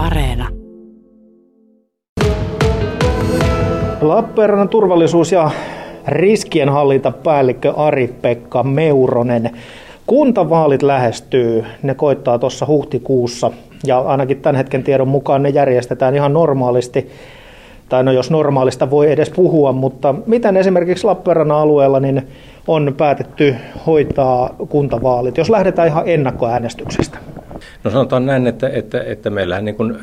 Areena. Lappeenrannan turvallisuus- ja riskienhallintapäällikkö Ari-Pekka Meuronen. Kuntavaalit lähestyy, ne koittaa tuossa huhtikuussa ja ainakin tämän hetken tiedon mukaan ne järjestetään ihan normaalisti. Tai no jos normaalista voi edes puhua, mutta miten esimerkiksi Lappeenrannan alueella niin on päätetty hoitaa kuntavaalit, jos lähdetään ihan ennakkoäänestyksestä? No sanotaan näin, että, että, että meillähän niin kuin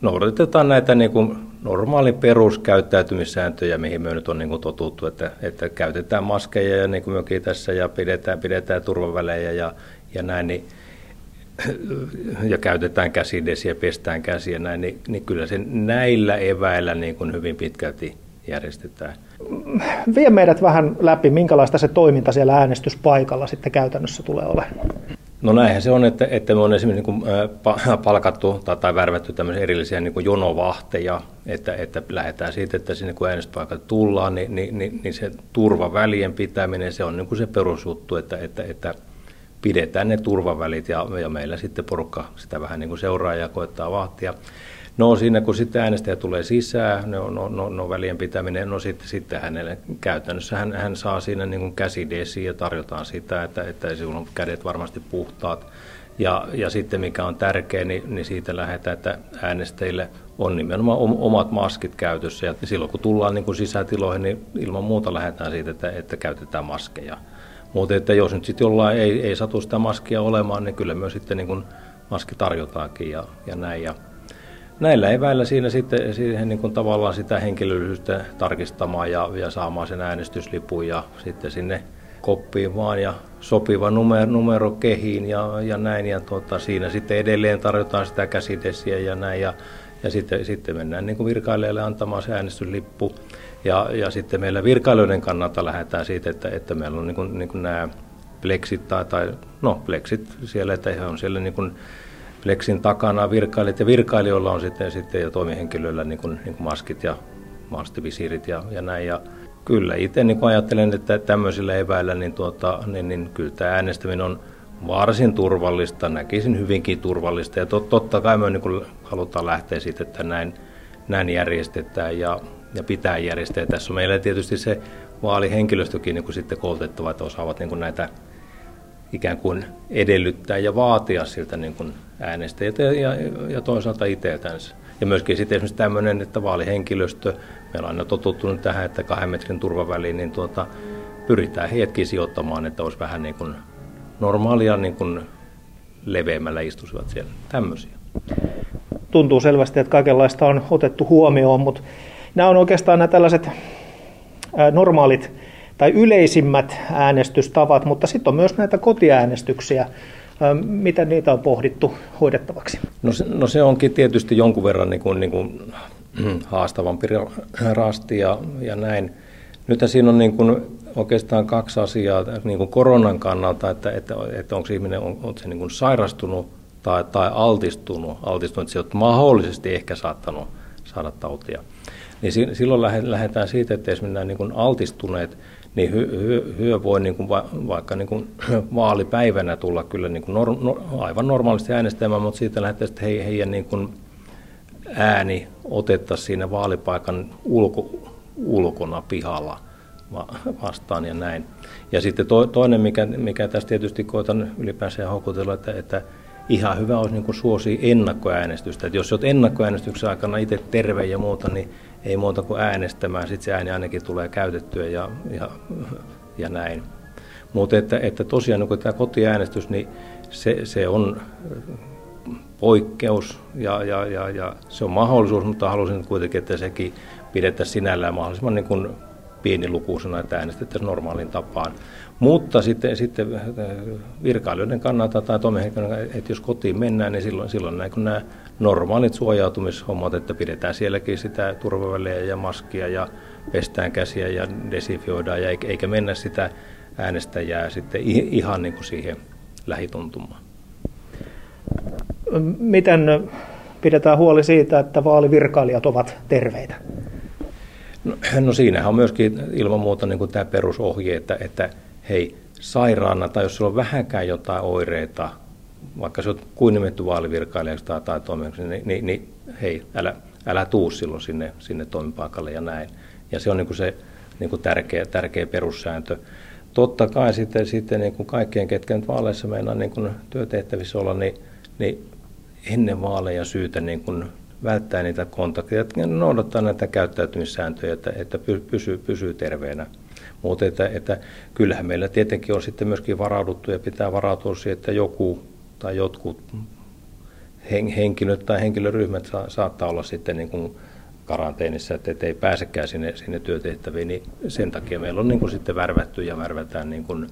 noudatetaan näitä niin kuin normaali peruskäyttäytymissääntöjä, mihin me nyt on niin kuin totuttu, että, että käytetään maskeja ja niin kuin mekin tässä ja pidetään, pidetään turvavälejä ja, ja näin, niin, ja käytetään käsidesiä, pestään käsiä näin, niin, niin kyllä se näillä eväillä niin kuin hyvin pitkälti järjestetään. Vie meidät vähän läpi, minkälaista se toiminta siellä äänestyspaikalla sitten käytännössä tulee olemaan. No näinhän se on, että, että me on esimerkiksi niin palkattu tai, tai värvätty tämmöisiä erillisiä niin jonovahteja, että, että lähdetään siitä, että sinne kun äänestyspaikat tullaan, niin, niin, niin, niin se turvavälien pitäminen, se on niin kuin se perusjuttu, että, että, että pidetään ne turvavälit ja, ja meillä sitten porukka sitä vähän niin kuin seuraa ja koettaa vahtia. No siinä kun sitten äänestäjä tulee sisään, no, no, no, no välien pitäminen, no sitten, sitten hänelle käytännössä hän, hän saa siinä niin käsidesi ja tarjotaan sitä, että, että silloin on kädet varmasti puhtaat. Ja, ja sitten mikä on tärkeä, niin, niin siitä lähdetään, että äänestäjille on nimenomaan omat maskit käytössä. Ja silloin kun tullaan niin kuin sisätiloihin, niin ilman muuta lähdetään siitä, että, että käytetään maskeja. Mutta että jos nyt sitten jollain ei, ei satu sitä maskia olemaan, niin kyllä myös sitten niin kuin maski tarjotaankin ja, ja näin. Ja näillä eväillä siinä sitten siihen niin kuin tavallaan sitä henkilöllisyyttä tarkistamaan ja, ja saamaan sen äänestyslipun ja sitten sinne koppiin vaan ja sopiva numero, numero kehiin ja, ja näin. Ja tuota, siinä sitten edelleen tarjotaan sitä käsidesiä ja näin. Ja, ja sitten, sitten mennään niin kuin virkailijalle antamaan se äänestyslippu. Ja, ja sitten meillä virkailijoiden kannalta lähdetään siitä, että, että meillä on niin kuin, niin kuin nämä pleksit tai, tai no pleksit siellä, että he on siellä niin kuin Lexin takana virkailijat ja virkailijoilla on sitten, sitten jo toimihenkilöillä niin kuin, niin kuin maskit ja maastivisiirit ja, ja näin. Ja kyllä itse niin ajattelen, että tämmöisillä eväillä niin, tuota, niin, niin kyllä tämä äänestäminen on varsin turvallista, näkisin hyvinkin turvallista. Ja tot, totta kai me niin halutaan lähteä siitä, että näin, näin järjestetään ja, ja pitää järjestää. Tässä on meillä tietysti se vaalihenkilöstökin niin kuin sitten koulutettava, että osaavat niin kuin näitä ikään kuin edellyttää ja vaatia siltä niin kuin äänestäjiltä ja, ja, ja toisaalta itseltänsä. Ja myöskin sitten esimerkiksi tämmöinen, että vaalihenkilöstö, meillä on aina totuttunut tähän, että kahden metrin turvaväliin, niin tuota, pyritään heidätkin sijoittamaan, että olisi vähän niin kuin normaalia niin kuin leveämmällä istuisivat siellä. Tämmöisiä. Tuntuu selvästi, että kaikenlaista on otettu huomioon, mutta nämä on oikeastaan nämä tällaiset normaalit tai yleisimmät äänestystavat, mutta sitten on myös näitä kotiäänestyksiä. Miten niitä on pohdittu hoidettavaksi? No se, no se onkin tietysti jonkun verran niin kuin, niin kuin haastavampi rasti ja, ja näin. Nyt siinä on niin kuin oikeastaan kaksi asiaa niin kuin koronan kannalta, että, että, että onko ihminen on, on se niin kuin sairastunut tai, tai altistunut, altistunut, että se on mahdollisesti ehkä saattanut saada tautia. Niin silloin lähdetään siitä, että esimerkiksi nämä niin altistuneet, niin hyö, hyö voi niin kuin va, vaikka niin kuin vaalipäivänä tulla kyllä niin kuin nor, no, aivan normaalisti äänestämään, mutta siitä lähdetään sitten he, heidän niin kuin ääni otettaisiin siinä vaalipaikan ulko, ulkona pihalla vastaan ja näin. Ja sitten to, toinen, mikä, mikä tässä tietysti koitan ylipäänsä houkutella, että, että ihan hyvä olisi niin suosia ennakkoäänestystä. Että jos olet ennakkoäänestyksen aikana itse terve ja muuta, niin ei muuta kuin äänestämään, sitten se ääni ainakin tulee käytettyä ja, ja, ja näin. Mutta että, että tosiaan kun tämä kotiäänestys, niin se, se on poikkeus ja, ja, ja, ja se on mahdollisuus, mutta halusin kuitenkin, että sekin pidettäisiin sinällään mahdollisimman niin kuin pienilukuisena, että äänestettäisiin normaalin tapaan. Mutta sitten, sitten äh, virkailijoiden kannalta tai toimihenkilöiden, että jos kotiin mennään, niin silloin, silloin näin, kun nämä normaalit suojautumishommat, että pidetään sielläkin sitä turvavälejä ja maskia ja pestään käsiä ja desifioidaan, ja eikä mennä sitä äänestäjää sitten ihan niin kuin siihen lähituntumaan. Miten pidetään huoli siitä, että vaalivirkailijat ovat terveitä? No, no siinähän on myöskin ilman muuta niin kuin tämä perusohje, että, että hei, sairaana tai jos sulla on vähänkään jotain oireita, vaikka se on kuin nimetty vaalivirkailijaksi tai, tai toimijaksi, niin, niin, niin hei, älä, älä tuu silloin sinne, sinne toimipaikalle ja näin. Ja se on niin kuin se niin kuin tärkeä, tärkeä perussääntö. Totta kai sitten, sitten niin kuin kaikkien, ketkä nyt vaaleissa meinaa niin kuin työtehtävissä olla, niin, niin ennen vaaleja syytä niin kuin välttää niitä kontakteja ja noudattaa näitä käyttäytymissääntöjä, että, että pysyy, pysyy terveenä. Mutta että, että kyllähän meillä tietenkin on sitten myöskin varauduttu ja pitää varautua siihen, että joku tai jotkut henkilöt tai henkilöryhmät sa- saattaa olla sitten niin kuin karanteenissa, että ei pääsekään sinne, sinne työtehtäviin, niin sen takia meillä on niin kuin sitten värvätty ja värvätään niin kuin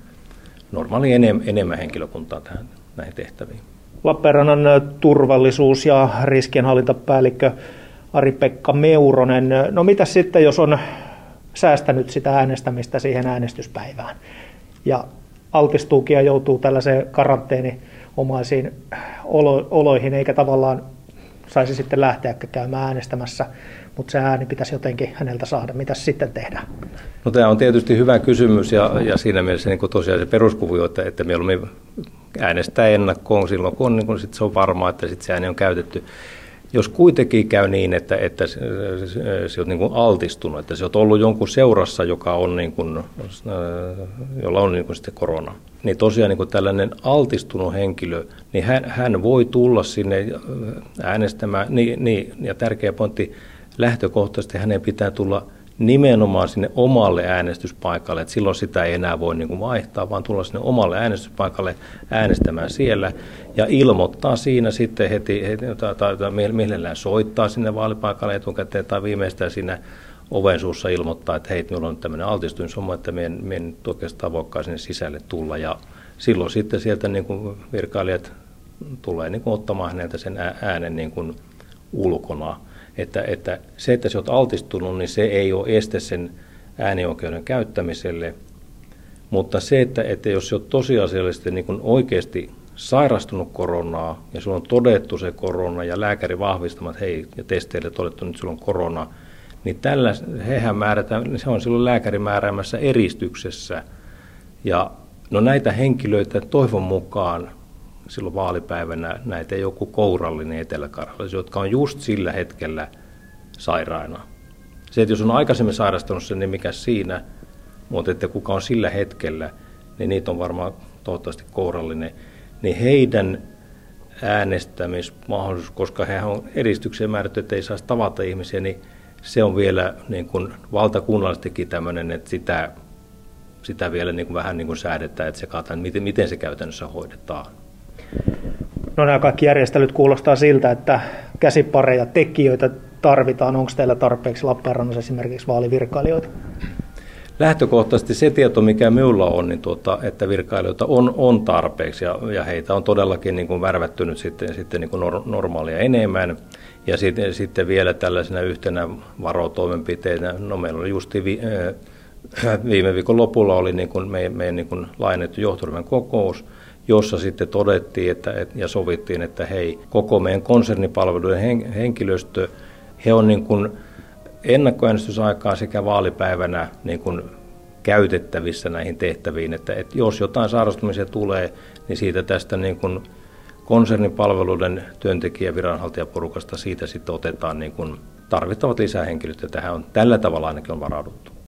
normaali enem, enemmän henkilökuntaa tähän, näihin tehtäviin. Lappeenrannan turvallisuus- ja riskienhallintapäällikkö Ari-Pekka Meuronen. No mitä sitten, jos on säästänyt sitä äänestämistä siihen äänestyspäivään ja altistuukin ja joutuu tällaiseen karanteeniomaisiin olo- oloihin, eikä tavallaan saisi sitten lähteä käymään äänestämässä, mutta se ääni pitäisi jotenkin häneltä saada. Mitä sitten tehdään? No tämä on tietysti hyvä kysymys ja, ja siinä mielessä niin tosiaan se peruskuvio, että, että mieluummin äänestää ennakkoon silloin, kun, niin kun sit se on varmaa, että sit se ääni on käytetty. Jos kuitenkin käy niin, että, että se, on niin altistunut, että se on ollut jonkun seurassa, joka on niin kuin, jolla on niin kuin sitten korona, niin tosiaan niin kuin tällainen altistunut henkilö, niin hän, hän voi tulla sinne äänestämään. Niin, niin, ja tärkeä pointti, lähtökohtaisesti hänen pitää tulla nimenomaan sinne omalle äänestyspaikalle, että silloin sitä ei enää voi niin kuin vaihtaa, vaan tulla sinne omalle äänestyspaikalle äänestämään siellä ja ilmoittaa siinä sitten heti, heti tai, tai, tai mielellään soittaa sinne vaalipaikalle etukäteen tai viimeistään siinä oven suussa ilmoittaa, että hei, minulla on tämmöinen altistumisomma, että minä en, en oikeastaan voikaan sinne sisälle tulla. Ja silloin sitten sieltä niin kuin virkailijat tulee niin kuin ottamaan häneltä sen äänen niin kuin ulkona että, että se, että sä oot altistunut, niin se ei ole este sen äänioikeuden käyttämiselle, mutta se, että, että jos sä oot tosiasiallisesti niin kuin oikeasti sairastunut koronaa ja sulla on todettu se korona ja lääkäri vahvistamat, että hei, ja testeille todettu, että sulla on korona, niin tällä, hehän määrätään, se on silloin lääkäri määräämässä eristyksessä. Ja no näitä henkilöitä toivon mukaan silloin vaalipäivänä näitä joku kourallinen etelä jotka on just sillä hetkellä sairaina. Se, että jos on aikaisemmin sairastunut sen, niin mikä siinä, mutta että kuka on sillä hetkellä, niin niitä on varmaan toivottavasti kourallinen, niin heidän äänestämismahdollisuus, koska he on eristykseen määrätty, että ei saisi tavata ihmisiä, niin se on vielä niin kuin valtakunnallisestikin tämmöinen, että sitä, sitä vielä niin kuin vähän niin kuin säädetään, että se kataan, miten, miten se käytännössä hoidetaan. No nämä kaikki järjestelyt kuulostaa siltä, että käsipareja, tekijöitä tarvitaan. Onko teillä tarpeeksi Lappeenrannassa esimerkiksi vaalivirkailijoita? Lähtökohtaisesti se tieto, mikä minulla on, niin tuota, että virkailijoita on, on tarpeeksi ja, ja heitä on todellakin niin kuin värvätty nyt sitten, sitten niin kuin normaalia enemmän. Ja sitten, sitten vielä tällaisena yhtenä varotoimenpiteenä, no meillä oli just vi, äh, viime viikon lopulla oli niin kuin meidän, meidän niin kuin laajennettu johtoryhmän kokous, jossa sitten todettiin että, ja sovittiin, että hei, koko meidän konsernipalveluiden henkilöstö, he on niin kuin ennakkoäänestysaikaa sekä vaalipäivänä niin kuin käytettävissä näihin tehtäviin, että, että jos jotain sairastumisia tulee, niin siitä tästä niin kuin konsernipalveluiden työntekijä- viranhaltijaporukasta siitä sitten otetaan niin kuin tarvittavat lisähenkilöt, ja tähän on tällä tavalla ainakin on varauduttu.